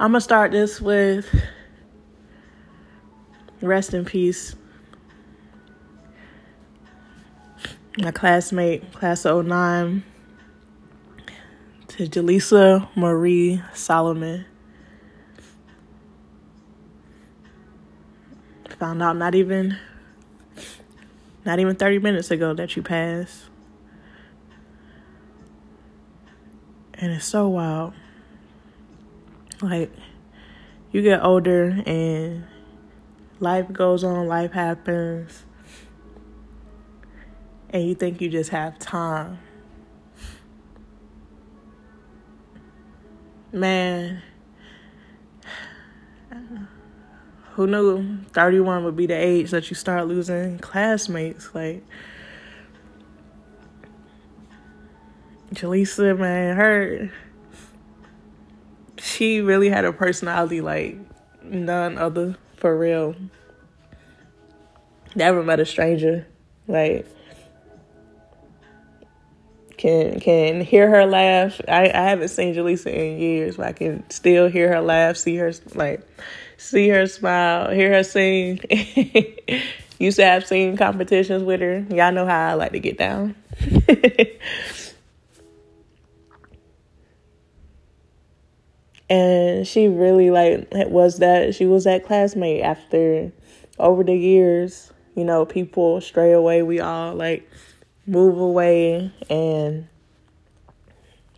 I'm gonna start this with rest in peace. My classmate, class of 09, to Jaleesa Marie Solomon. Found out not even not even 30 minutes ago that you passed. And it's so wild. Like, you get older and life goes on, life happens, and you think you just have time. Man, who knew 31 would be the age that you start losing classmates? Like, Jaleesa, man, her she really had a personality like none other for real. Never met a stranger. Like can can hear her laugh. I, I haven't seen Jaleesa in years, but I can still hear her laugh, see her like see her smile, hear her sing. Used to have singing competitions with her. Y'all know how I like to get down. and she really like was that she was that classmate after over the years. You know people stray away. We all like move away and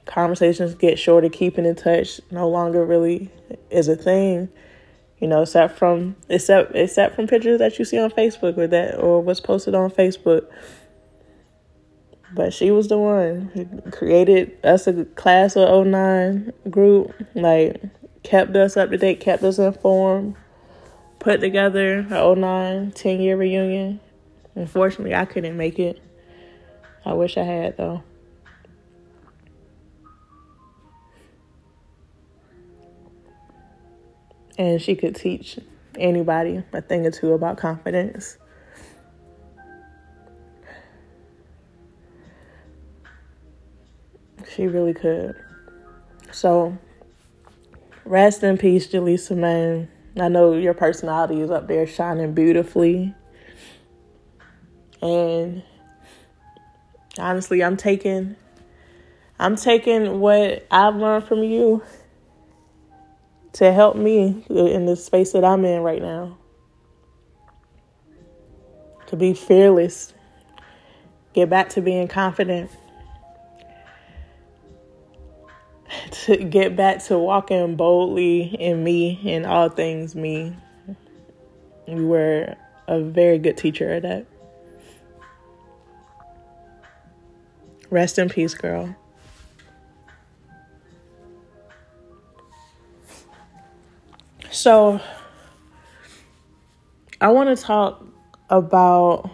conversations get shorter keeping in touch. No longer really is a thing. You know except from except except from pictures that you see on facebook or that or what's posted on facebook but she was the one who created us a class of 09 group, like kept us up to date, kept us informed, put together a 09 10 year reunion. Unfortunately, I couldn't make it. I wish I had though. And she could teach anybody a thing or two about confidence. She really could. So, rest in peace, Jaleesa, man. I know your personality is up there shining beautifully. And honestly, I'm taking I'm taking what I've learned from you to help me in the space that I'm in right now. To be fearless. Get back to being confident. to get back to walking boldly in me in all things me. You were a very good teacher at that. Rest in peace, girl. So, I want to talk about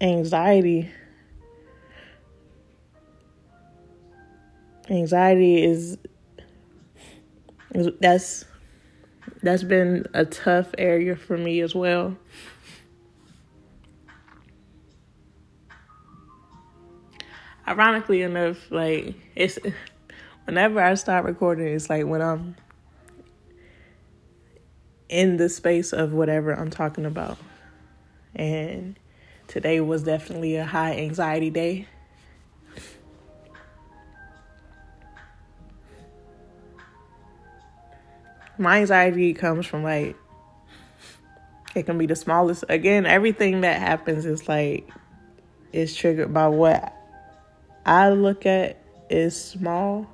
anxiety anxiety is, is that's that's been a tough area for me as well. Ironically enough, like it's whenever I start recording, it's like when I'm in the space of whatever I'm talking about. And today was definitely a high anxiety day. My anxiety comes from like it can be the smallest. Again everything that happens is like is triggered by what i look at is small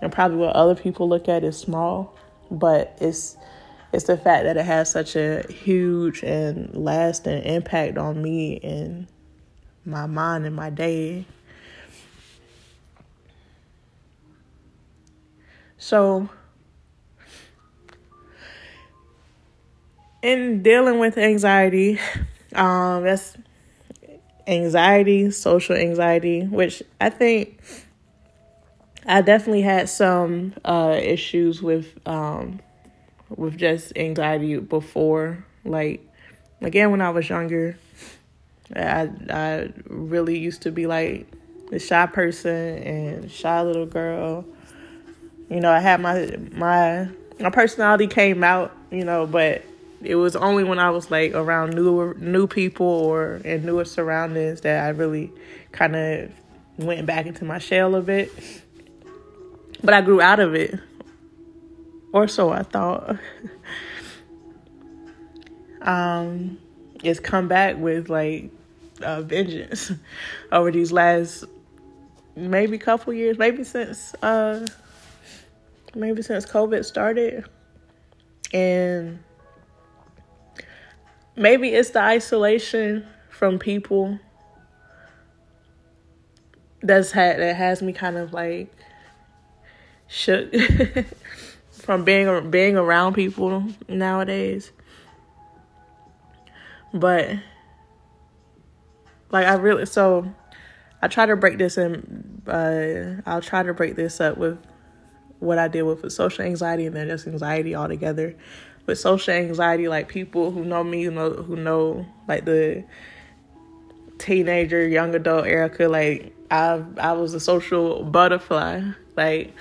and probably what other people look at is small but it's it's the fact that it has such a huge and lasting impact on me and my mind and my day. So in dealing with anxiety, um, that's anxiety, social anxiety, which I think I definitely had some uh, issues with um, with just anxiety before. Like again, when I was younger, I I really used to be like the shy person and shy little girl. You know, I had my my my personality came out, you know, but it was only when I was like around newer new people or in newer surroundings that I really kind of went back into my shell a bit. But I grew out of it. Or so I thought. um it's come back with like a vengeance over these last maybe couple years, maybe since uh maybe since COVID started. And maybe it's the isolation from people that's had that has me kind of like shook from being being around people nowadays. But like I really so I try to break this in uh I'll try to break this up with what I deal with with social anxiety and then just anxiety altogether. With social anxiety, like people who know me, who know who know like the teenager, young adult Erica, like I I was a social butterfly. Like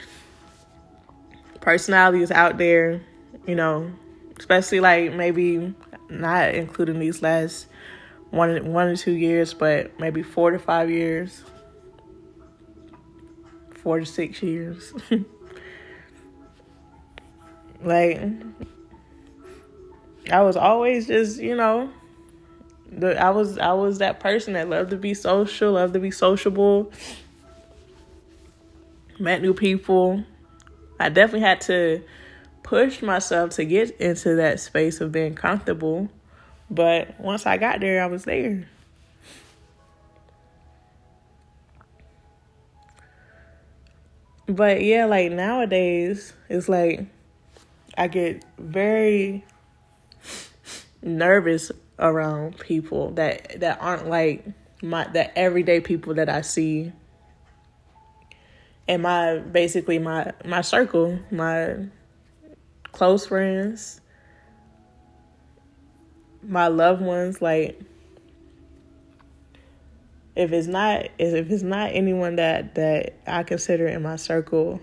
personality is out there, you know, especially like maybe not including these last one one or two years, but maybe four to five years, four to six years. like I was always just, you know, the I was I was that person that loved to be social, loved to be sociable, met new people. I definitely had to push myself to get into that space of being comfortable. But once I got there, I was there. But yeah, like nowadays, it's like I get very nervous around people that that aren't like my the everyday people that I see. And my basically my my circle, my close friends, my loved ones like if it's not if it's not anyone that that I consider in my circle,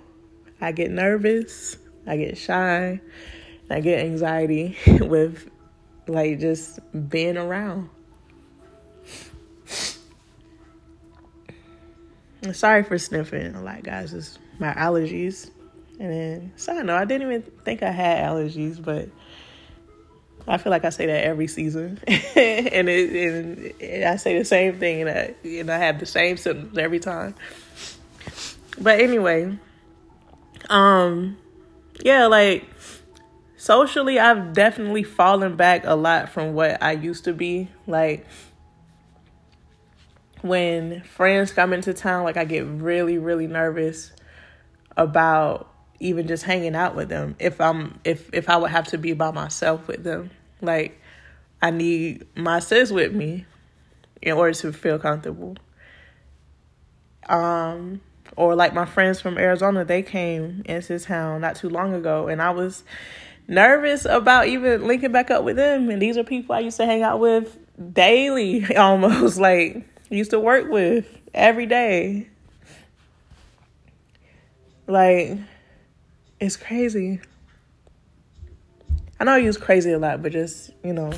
I get nervous, I get shy, I get anxiety with like just being around. Sorry for sniffing a lot, guys. It's my allergies. And then, so I know I didn't even think I had allergies, but I feel like I say that every season, and, it, and I say the same thing, and I, and I have the same symptoms every time. But anyway, um, yeah, like socially, I've definitely fallen back a lot from what I used to be. Like when friends come into town, like I get really, really nervous about even just hanging out with them. If I'm if if I would have to be by myself with them, like I need my sis with me in order to feel comfortable. Um, or like my friends from Arizona, they came into town not too long ago, and I was nervous about even linking back up with them. And these are people I used to hang out with daily, almost like used to work with every day. Like, it's crazy. I know I use crazy a lot, but just, you know,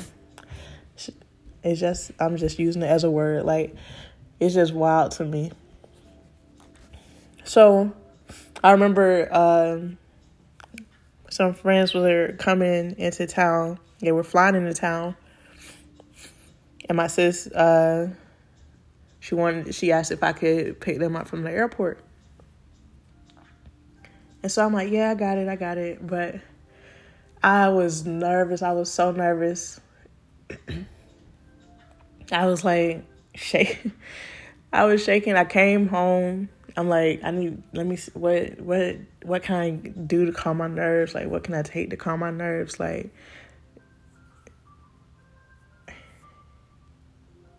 it's just, I'm just using it as a word. Like, it's just wild to me. So, I remember um, some friends were coming into town. They were flying into town. And my sis, uh, she wanted, she asked if I could pick them up from the airport. And so I'm like, yeah, I got it, I got it. But I was nervous. I was so nervous. I was like shaking. I was shaking. I came home I'm like, I need. Let me. See, what what what can I do to calm my nerves? Like, what can I take to calm my nerves? Like,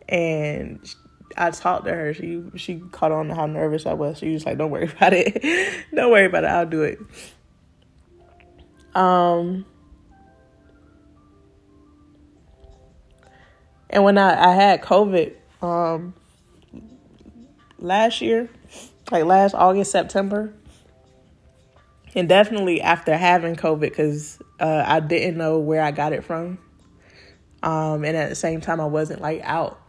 and I talked to her. She she caught on to how nervous I was. She was like, "Don't worry about it. Don't worry about it. I'll do it." Um. And when I, I had COVID um, last year, like last August, September, and definitely after having COVID, because uh, I didn't know where I got it from, um, and at the same time, I wasn't like out,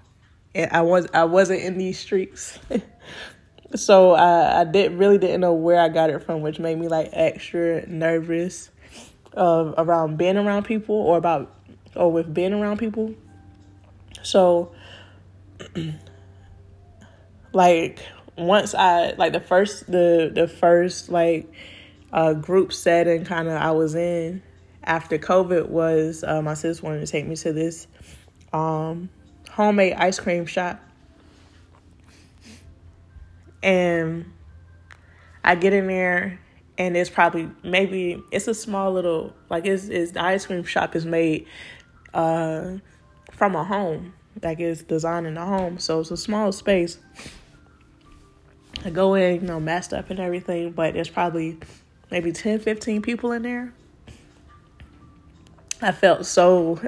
and I was I wasn't in these streets, so I, I did really didn't know where I got it from, which made me like extra nervous uh, around being around people or about or with being around people. So, like once I like the first the the first like uh, group setting kind of I was in after COVID was uh, my sis wanted to take me to this um, homemade ice cream shop, and I get in there and it's probably maybe it's a small little like it's, it's the ice cream shop is made uh, from a home. Like designed in a home. So it's a small space I go in, you know, messed up and everything, but there's probably maybe 10, 15 people in there. I felt so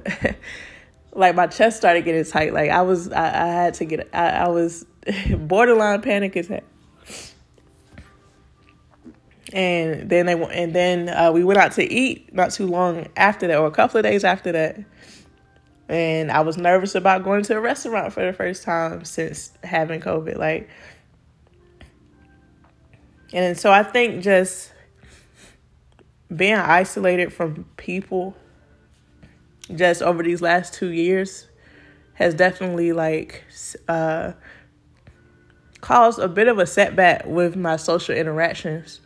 like my chest started getting tight. Like I was, I, I had to get, I, I was borderline panic attack. And then they and then uh, we went out to eat not too long after that, or a couple of days after that. And I was nervous about going to a restaurant for the first time since having COVID. Like and so I think just being isolated from people just over these last two years has definitely like uh, caused a bit of a setback with my social interactions.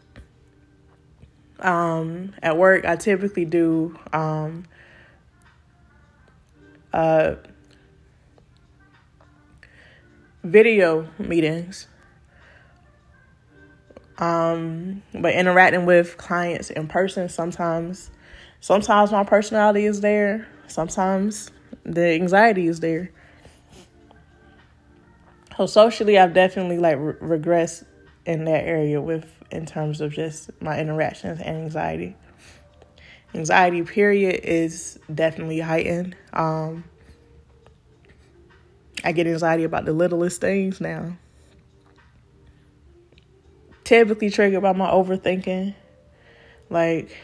Um, at work, I typically do um, uh, video meetings um, but interacting with clients in person sometimes, sometimes my personality is there. Sometimes the anxiety is there. So socially, I've definitely like re- regressed in that area with in terms of just my interactions and anxiety. Anxiety period is definitely heightened. Um, I get anxiety about the littlest things now typically triggered by my overthinking. Like,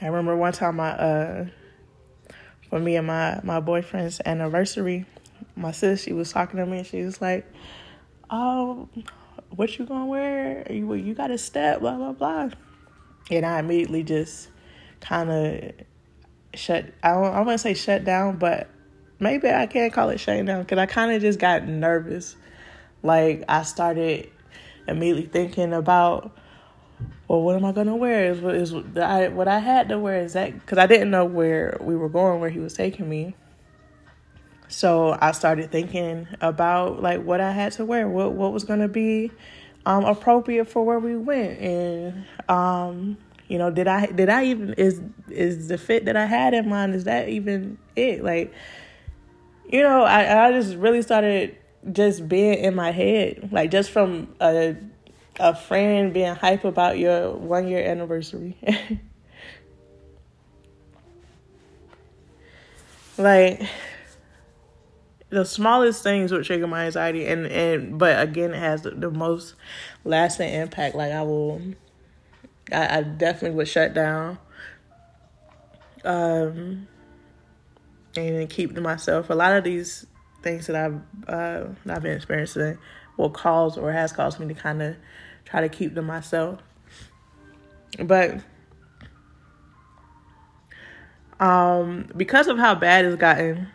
I remember one time my uh for me and my my boyfriend's anniversary, my sis she was talking to me and she was like, "Oh, what you gonna wear? You you got a step, blah blah blah," and I immediately just kind of shut. I don't, I wouldn't say shut down, but maybe I can't call it shame now because I kind of just got nervous. Like I started immediately thinking about, well, what am I gonna wear? Is what is I what I had to wear is that because I didn't know where we were going, where he was taking me. So I started thinking about like what I had to wear, what what was gonna be um, appropriate for where we went, and um, you know, did I did I even is is the fit that I had in mind is that even it like you know, I, I just really started just being in my head, like just from a a friend being hype about your one year anniversary. like the smallest things would trigger my anxiety and and but again it has the, the most lasting impact like i will I, I definitely would shut down um and keep to myself. A lot of these things that I've uh, I've been experiencing will cause or has caused me to kind of try to keep to myself. But um, because of how bad it's gotten,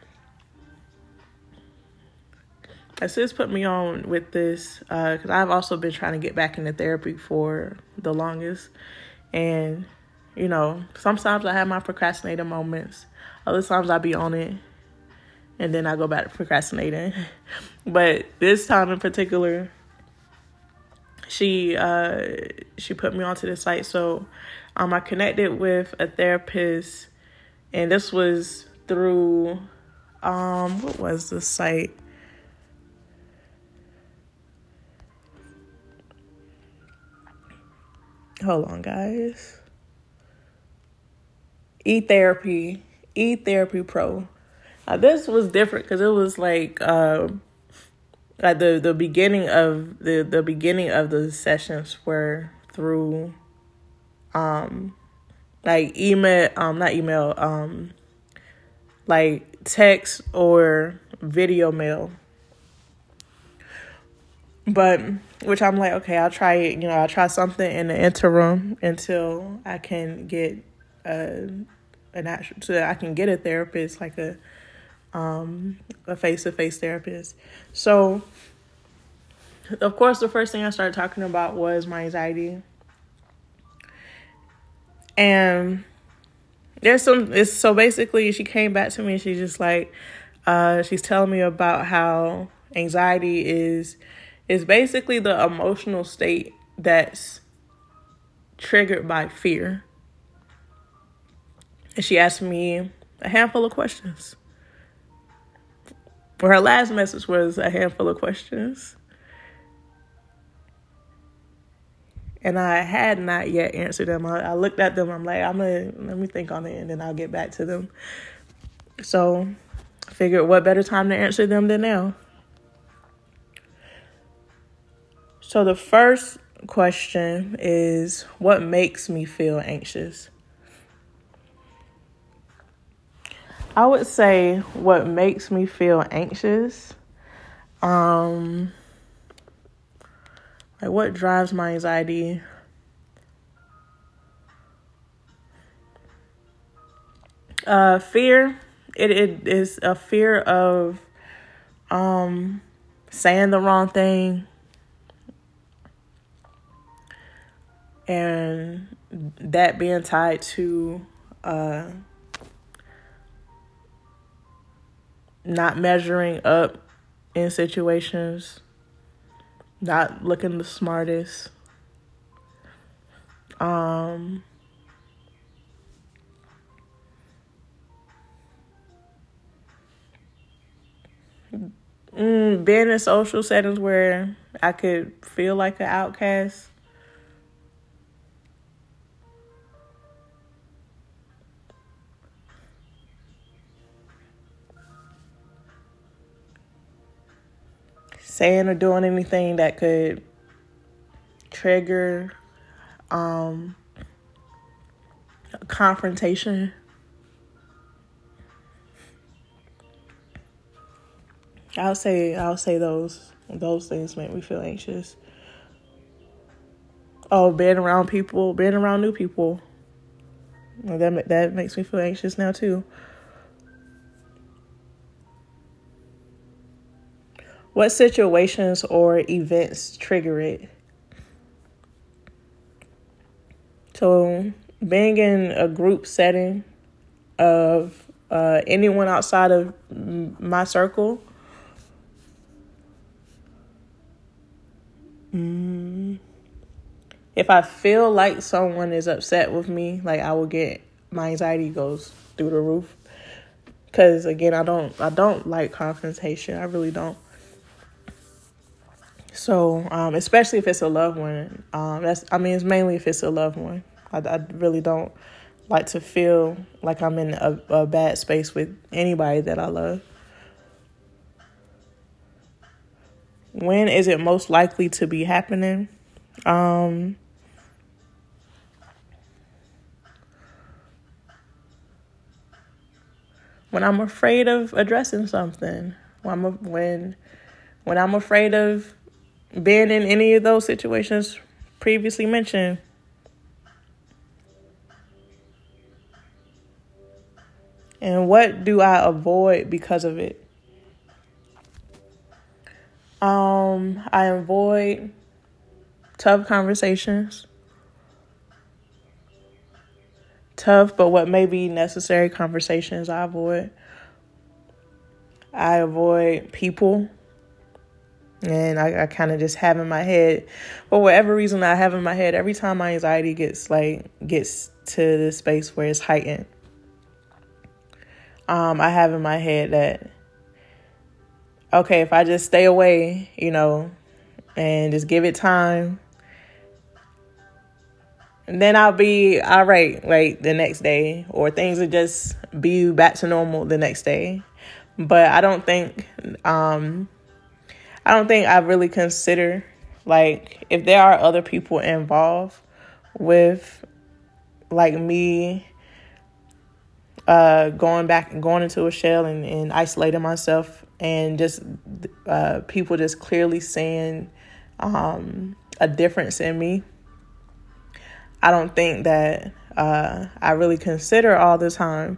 my sis put me on with this because uh, I've also been trying to get back into therapy for the longest, and you know sometimes I have my procrastinating moments other times I be on it and then I go back to procrastinating. but this time in particular, she uh, she put me onto the site. So um, I connected with a therapist, and this was through um, what was the site? Hold on, guys. E therapy E Therapy Pro. Now, this was different because it was like uh, like the the beginning of the the beginning of the sessions were through um like email um not email um like text or video mail but which i'm like okay i'll try it you know i'll try something in the interim until i can get a an actual so i can get a therapist like a um a face-to-face therapist. So of course the first thing i started talking about was my anxiety. And there's some it's so basically she came back to me and she's just like uh she's telling me about how anxiety is is basically the emotional state that's triggered by fear and she asked me a handful of questions her last message was a handful of questions and I had not yet answered them. I, I, looked at them. I'm like, I'm gonna let me think on it, and then I'll get back to them. So, I figured, what better time to answer them than now? So the first question is, what makes me feel anxious? I would say what makes me feel anxious. Um, like what drives my anxiety? Uh fear. It it is a fear of um saying the wrong thing and that being tied to uh not measuring up in situations not looking the smartest. Um, mm, being in social settings where I could feel like an outcast. Saying or doing anything that could trigger um, confrontation. I'll say I'll say those those things make me feel anxious. Oh, being around people, being around new people. that that makes me feel anxious now too. What situations or events trigger it? So, being in a group setting of uh, anyone outside of my circle. Mm, if I feel like someone is upset with me, like I will get my anxiety goes through the roof. Cause again, I don't I don't like confrontation. I really don't. So, um, especially if it's a loved one, um, that's I mean, it's mainly if it's a loved one. I, I really don't like to feel like I'm in a, a bad space with anybody that I love. When is it most likely to be happening? Um, when I'm afraid of addressing something, when I'm, when when I'm afraid of been in any of those situations previously mentioned. And what do I avoid because of it? Um, I avoid tough conversations. Tough, but what may be necessary conversations I avoid. I avoid people and I, I kind of just have in my head, for whatever reason I have in my head, every time my anxiety gets like gets to the space where it's heightened, um, I have in my head that okay, if I just stay away, you know, and just give it time, then I'll be all right, like the next day, or things will just be back to normal the next day. But I don't think um I don't think I really consider like if there are other people involved with like me uh, going back and going into a shell and, and isolating myself and just uh, people just clearly seeing um, a difference in me. I don't think that uh, I really consider all the time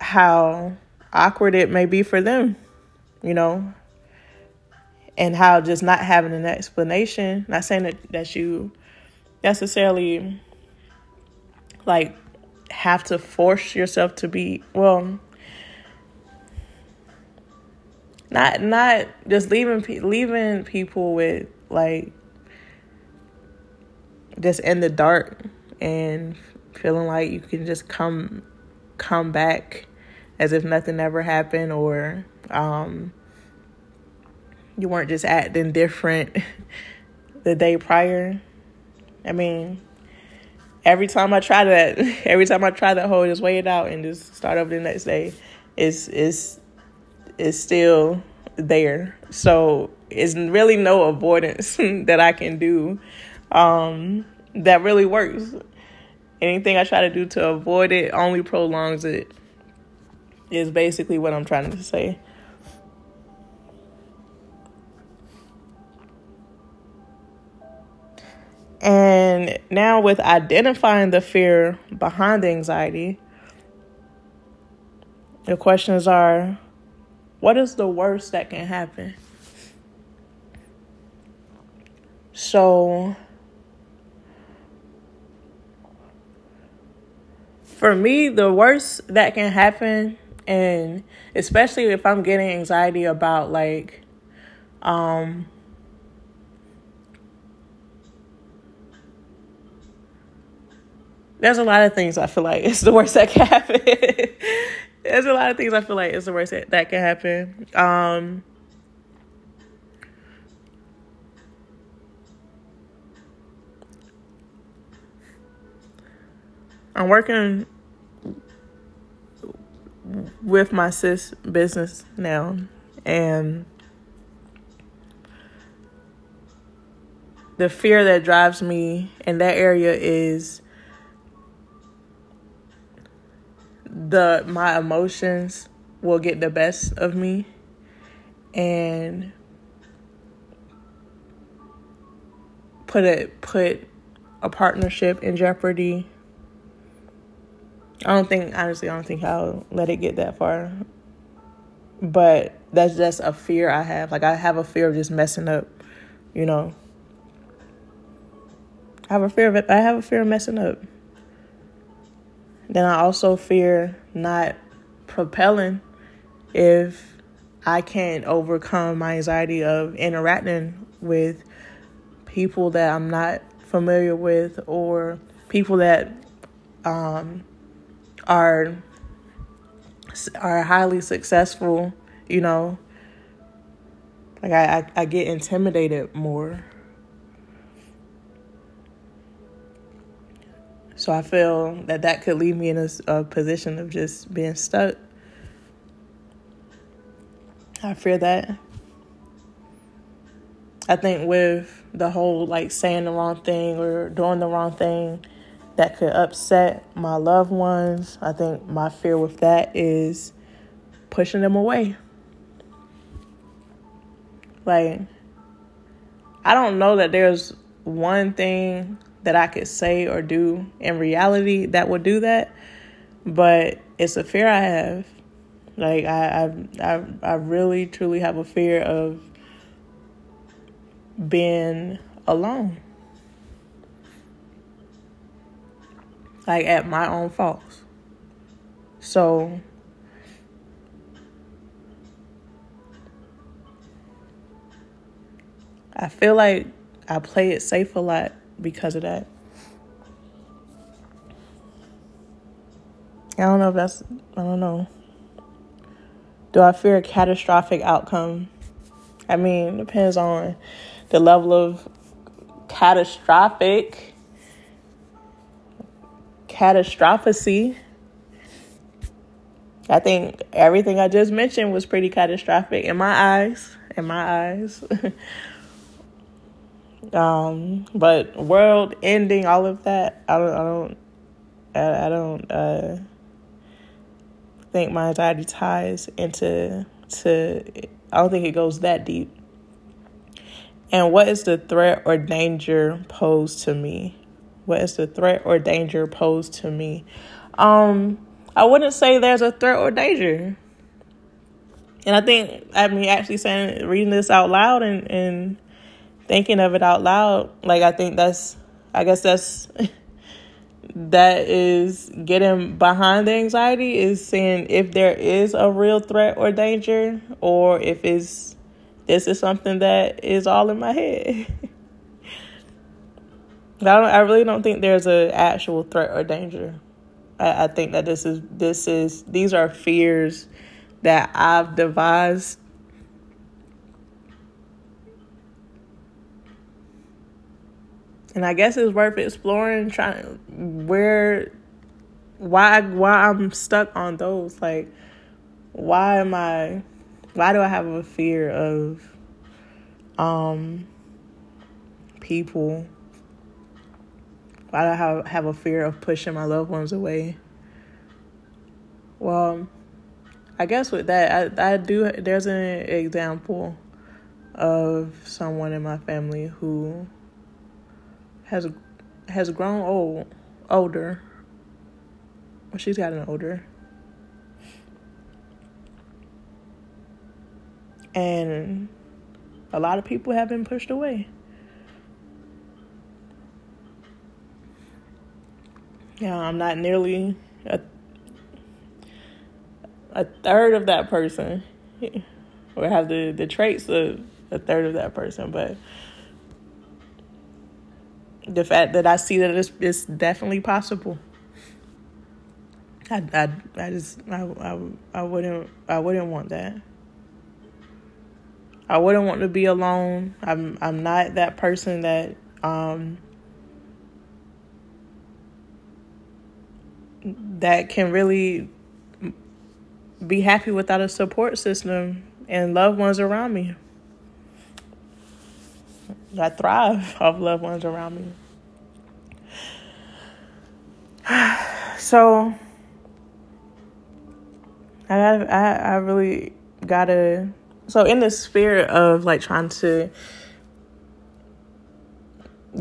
how awkward it may be for them, you know, and how just not having an explanation, not saying that, that you necessarily like have to force yourself to be well not not just leaving leaving people with like just in the dark and feeling like you can just come come back as if nothing ever happened or um, you weren't just acting different the day prior. I mean, every time I try that, every time I try that whole just wait it out and just start over the next day, it's it's it's still there. So it's really no avoidance that I can do um, that really works. Anything I try to do to avoid it only prolongs it. Is basically what I'm trying to say. And now, with identifying the fear behind the anxiety, the questions are what is the worst that can happen? So, for me, the worst that can happen, and especially if I'm getting anxiety about like, um, there's a lot of things I feel like it's the worst that can happen. there's a lot of things I feel like it's the worst that, that can happen. Um, I'm working with my sis business now, and the fear that drives me in that area is the my emotions will get the best of me and put it put a partnership in jeopardy. I don't think honestly I don't think I'll let it get that far. But that's just a fear I have. Like I have a fear of just messing up, you know. I have a fear of it. I have a fear of messing up. Then I also fear not propelling if I can't overcome my anxiety of interacting with people that I'm not familiar with or people that um, are are highly successful, you know. Like I, I, I get intimidated more. So I feel that that could leave me in a, a position of just being stuck. I fear that. I think with the whole like saying the wrong thing or doing the wrong thing that could upset my loved ones, I think my fear with that is pushing them away. Like, I don't know that there's one thing that I could say or do in reality that would do that, but it's a fear I have. Like I, I, I, I really truly have a fear of being alone. Like at my own faults. So I feel like I play it safe a lot because of that. I don't know if that's, I don't know. Do I fear a catastrophic outcome? I mean, depends on the level of catastrophic, catastrophic. I think everything I just mentioned was pretty catastrophic in my eyes. In my eyes. um, but world ending, all of that, I don't, I don't, I, I don't uh, think my anxiety ties into to. I don't think it goes that deep. And what is the threat or danger posed to me? What is the threat or danger posed to me? Um, I wouldn't say there's a threat or danger. And I think, I mean, actually saying, reading this out loud and, and thinking of it out loud, like, I think that's, I guess that's, that is getting behind the anxiety is saying if there is a real threat or danger, or if it's, this is something that is all in my head. I don't, I really don't think there's an actual threat or danger. I, I think that this is this is these are fears that I've devised. And I guess it's worth exploring trying where why why I'm stuck on those. Like why am I why do I have a fear of um people why do I have, have a fear of pushing my loved ones away? Well, I guess with that, I, I do. There's an example of someone in my family who has has grown old, older. Well, she's gotten older, and a lot of people have been pushed away. Yeah, I'm not nearly a, a third of that person, or have the, the traits of a third of that person, but the fact that I see that it's, it's definitely possible. I, I, I just I, I, I wouldn't I wouldn't want that. I wouldn't want to be alone. I'm I'm not that person that um that can really be happy without a support system and loved ones around me. I thrive off loved ones around me. So I I I really gotta so in the spirit of like trying to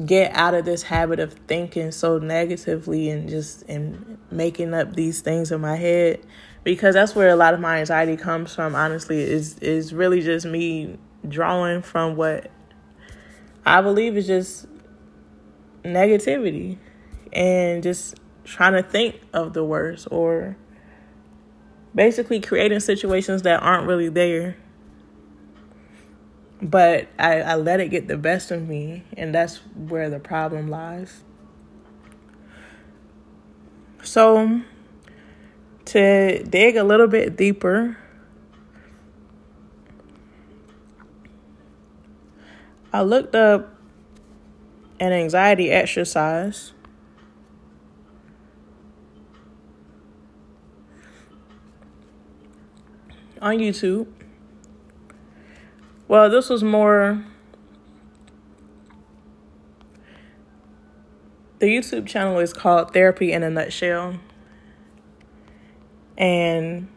get out of this habit of thinking so negatively and just and making up these things in my head because that's where a lot of my anxiety comes from honestly is is really just me drawing from what I believe is just negativity and just trying to think of the worst or basically creating situations that aren't really there but I, I let it get the best of me, and that's where the problem lies. So, to dig a little bit deeper, I looked up an anxiety exercise. On YouTube. Well, this was more. The YouTube channel is called Therapy in a Nutshell. And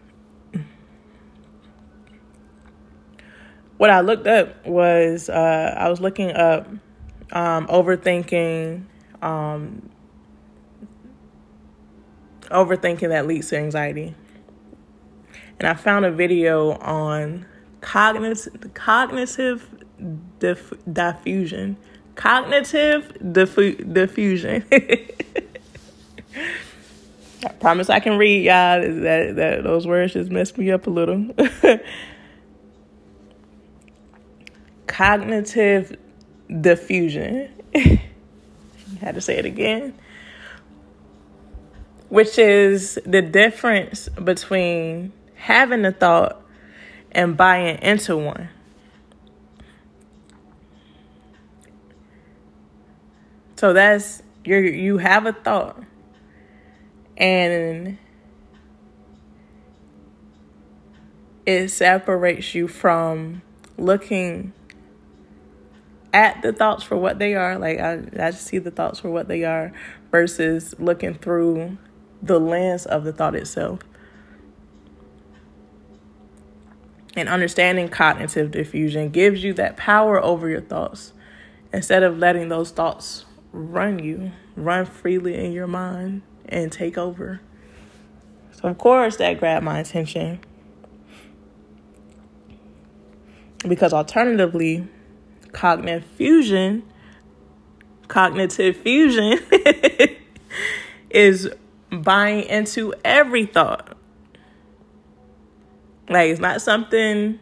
what I looked up was uh, I was looking up um, overthinking, um, overthinking that leads to anxiety. And I found a video on cognitive cognitive diff, defusion. Cognitive diffu- defusion. I promise I can read y'all. That, that those words just messed me up a little. Cognitive defusion. Had to say it again. Which is the difference between having a thought and buying into one. So that's you you have a thought and it separates you from looking at the thoughts for what they are. Like I, I see the thoughts for what they are versus looking through the lens of the thought itself. And understanding cognitive defusion gives you that power over your thoughts instead of letting those thoughts run you, run freely in your mind and take over. So, of course, that grabbed my attention. Because alternatively, cognitive fusion, cognitive fusion is buying into every thought. Like it's not something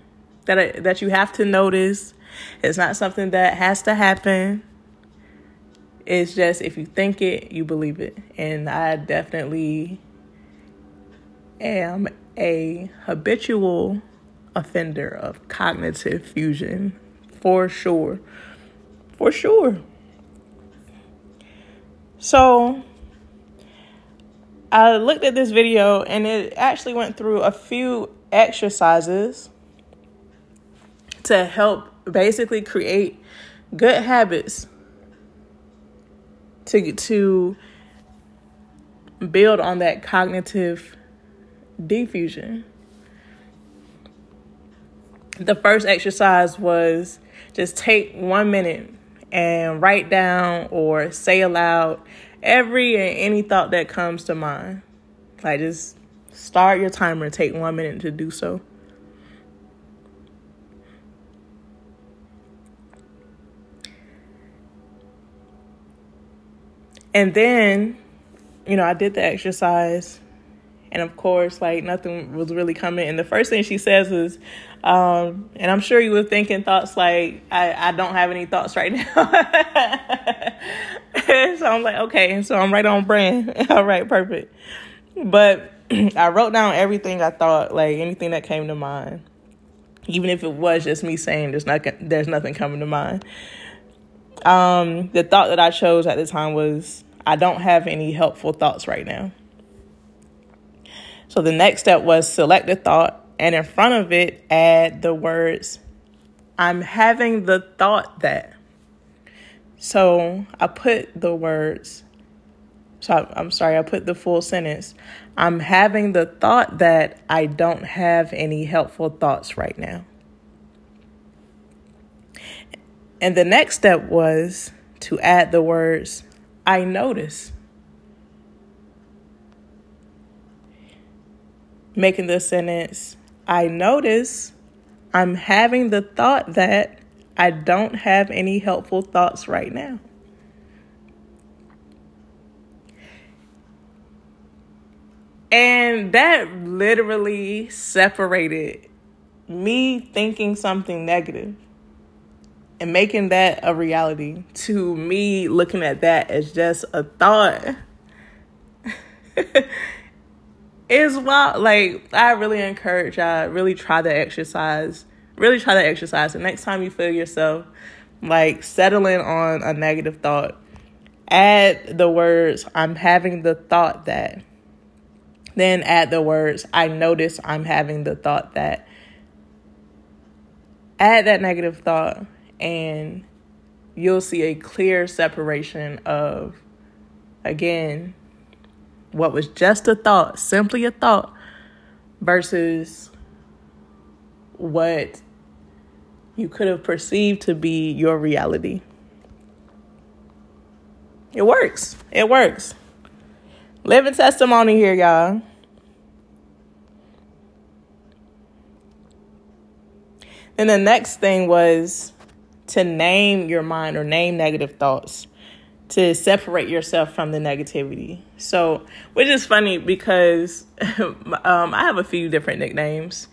that that you have to notice. It's not something that has to happen. It's just if you think it, you believe it. And I definitely am a habitual offender of cognitive fusion for sure. For sure. So I looked at this video and it actually went through a few exercises to help basically create good habits to to build on that cognitive defusion. The first exercise was just take 1 minute and write down or say aloud every and any thought that comes to mind. Like just start your timer and take one minute to do so. And then, you know, I did the exercise and of course, like nothing was really coming. And the first thing she says is, um, and I'm sure you were thinking thoughts like, I, I don't have any thoughts right now. so I'm like, okay, so I'm right on brand. All right, perfect. But I wrote down everything I thought, like anything that came to mind, even if it was just me saying there's not there's nothing coming to mind. Um, the thought that I chose at the time was I don't have any helpful thoughts right now. So the next step was select a thought and in front of it add the words, I'm having the thought that. So I put the words, so I'm sorry, I put the full sentence. I'm having the thought that I don't have any helpful thoughts right now. And the next step was to add the words, I notice. making the sentence, I notice I'm having the thought that I don't have any helpful thoughts right now. And that literally separated me thinking something negative and making that a reality to me looking at that as just a thought. is wild. Like I really encourage y'all really try the exercise. Really try the exercise. The next time you feel yourself like settling on a negative thought, add the words I'm having the thought that. Then add the words I notice I'm having the thought that. Add that negative thought and you'll see a clear separation of again what was just a thought, simply a thought, versus what you could have perceived to be your reality. It works. It works. Living testimony here, y'all. And the next thing was to name your mind or name negative thoughts to separate yourself from the negativity. So, which is funny because um, I have a few different nicknames.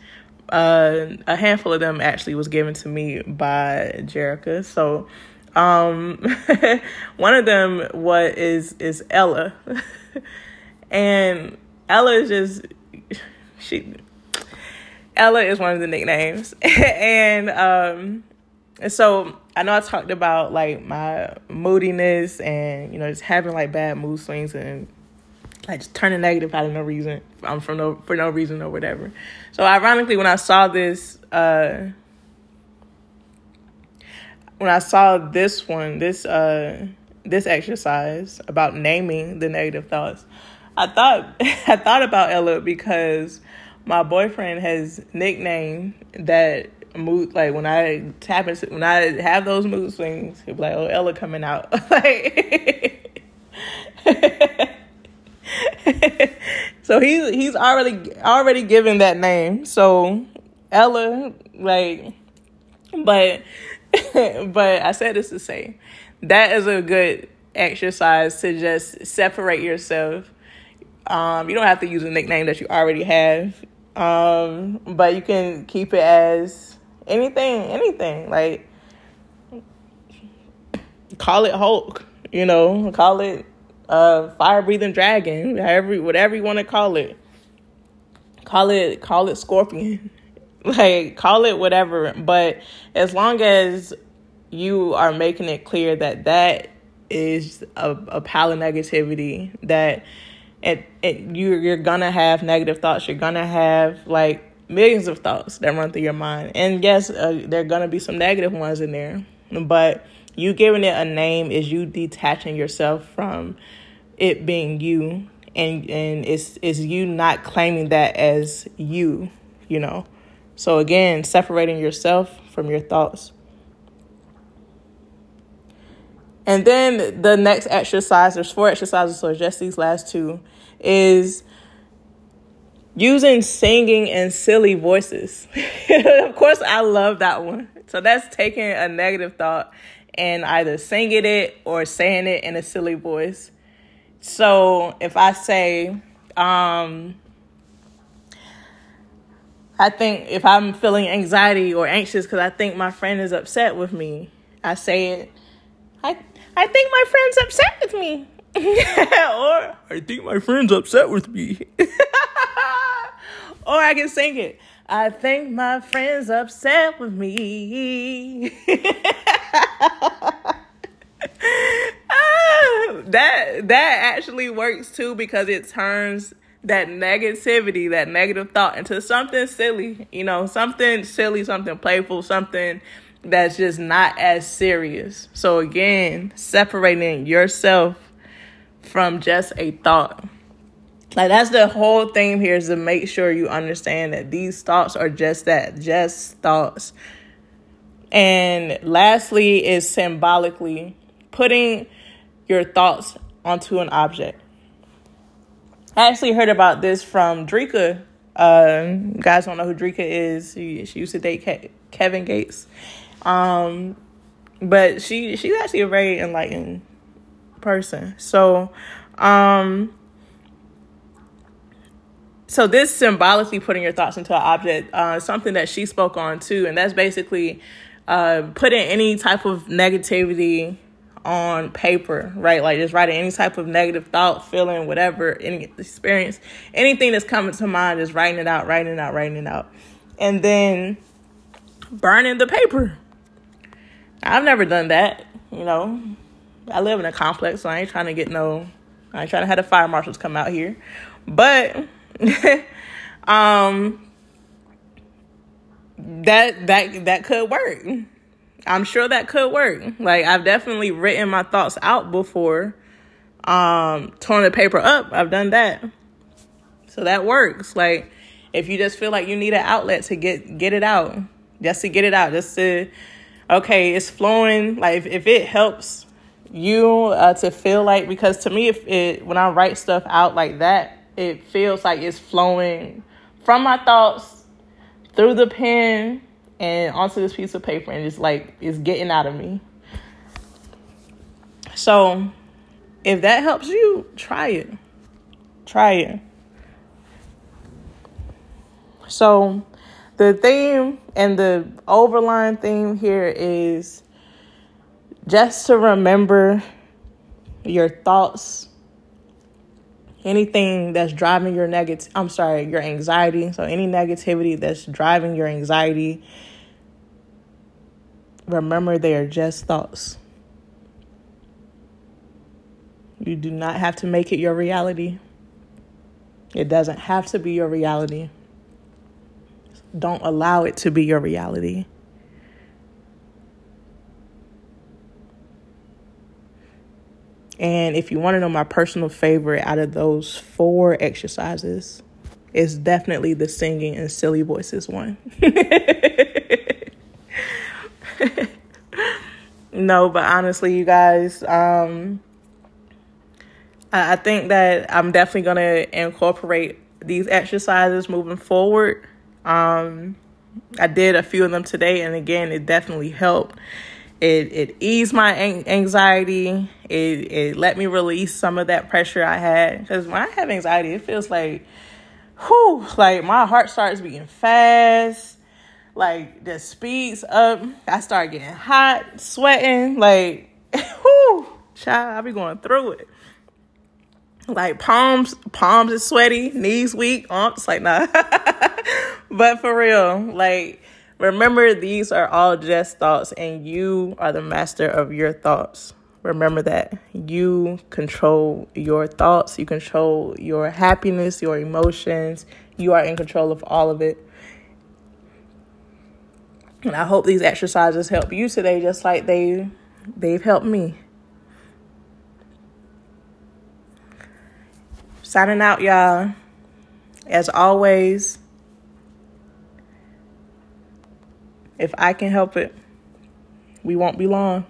Uh, a handful of them actually was given to me by Jerica. So, um, one of them what is is Ella, and Ella is just she. Ella is one of the nicknames, and um, so I know I talked about like my moodiness and you know just having like bad mood swings and like just turning negative out of no reason. Um, for no for no reason or whatever. So ironically, when I saw this, uh, when I saw this one, this uh, this exercise about naming the negative thoughts, I thought I thought about Ella because my boyfriend has nicknamed that mood like when I tap into when I have those mood swings, he'll be like, "Oh, Ella coming out." like, so he's he's already already given that name. So Ella, like, but but I said this to say that is a good exercise to just separate yourself. Um, you don't have to use a nickname that you already have, um, but you can keep it as anything, anything. Like call it Hulk, you know, call it uh fire breathing dragon, however whatever you want to call it. Call it call it scorpion. like call it whatever, but as long as you are making it clear that that is a, a pile of negativity that it, it you you're gonna have negative thoughts you're gonna have like millions of thoughts that run through your mind. And yes, uh, there are going to be some negative ones in there, but you giving it a name is you detaching yourself from it being you and and it's it's you not claiming that as you, you know. So again, separating yourself from your thoughts. And then the next exercise, there's four exercises, so just these last two, is using singing and silly voices. of course, I love that one. So that's taking a negative thought and either singing it or saying it in a silly voice. So if I say, um, I think if I'm feeling anxiety or anxious because I think my friend is upset with me, I say it. I I think my friend's upset with me. or I think my friend's upset with me. or I can sing it. I think my friend's upset with me. that that actually works too because it turns that negativity, that negative thought into something silly, you know, something silly, something playful, something that's just not as serious. So again, separating yourself from just a thought. Like that's the whole thing here is to make sure you understand that these thoughts are just that, just thoughts. And lastly is symbolically putting your thoughts onto an object. I actually heard about this from Dreka. Uh, guys don't know who Dreka is. She, she used to date Ke- Kevin Gates. Um, but she she's actually a very enlightened person. So, um, so this symbolically putting your thoughts into an object, uh, something that she spoke on too, and that's basically uh, putting any type of negativity on paper, right? Like just writing any type of negative thought, feeling, whatever, any experience, anything that's coming to mind, just writing it out, writing it out, writing it out, and then burning the paper. I've never done that, you know. I live in a complex, so I ain't trying to get no. I ain't trying to have the fire marshals come out here, but um, that that that could work. I'm sure that could work. Like I've definitely written my thoughts out before. Um, torn the paper up. I've done that. So that works. Like if you just feel like you need an outlet to get get it out, just to get it out, just to okay, it's flowing. Like if, if it helps you uh, to feel like because to me if it when I write stuff out like that, it feels like it's flowing from my thoughts through the pen and onto this piece of paper and it's like it's getting out of me. So if that helps you, try it. Try it. So the theme and the overlying theme here is just to remember your thoughts anything that's driving your negative I'm sorry, your anxiety. So any negativity that's driving your anxiety, remember they are just thoughts. You do not have to make it your reality. It doesn't have to be your reality. Don't allow it to be your reality. And if you want to know my personal favorite out of those four exercises, it's definitely the singing and silly voices one. no, but honestly, you guys, um, I, think that I'm definitely going to incorporate these exercises moving forward. Um, I did a few of them today, and again, it definitely helped. It it eased my anxiety. It it let me release some of that pressure I had because when I have anxiety, it feels like, whew, like my heart starts beating fast. Like the speeds up. I start getting hot, sweating. Like, whew, child, I be going through it. Like palms, palms is sweaty, knees weak. Arms like nah. but for real, like remember these are all just thoughts, and you are the master of your thoughts. Remember that you control your thoughts, you control your happiness, your emotions. You are in control of all of it. And I hope these exercises help you today, just like they they've helped me. Signing out, y'all. As always, if I can help it, we won't be long.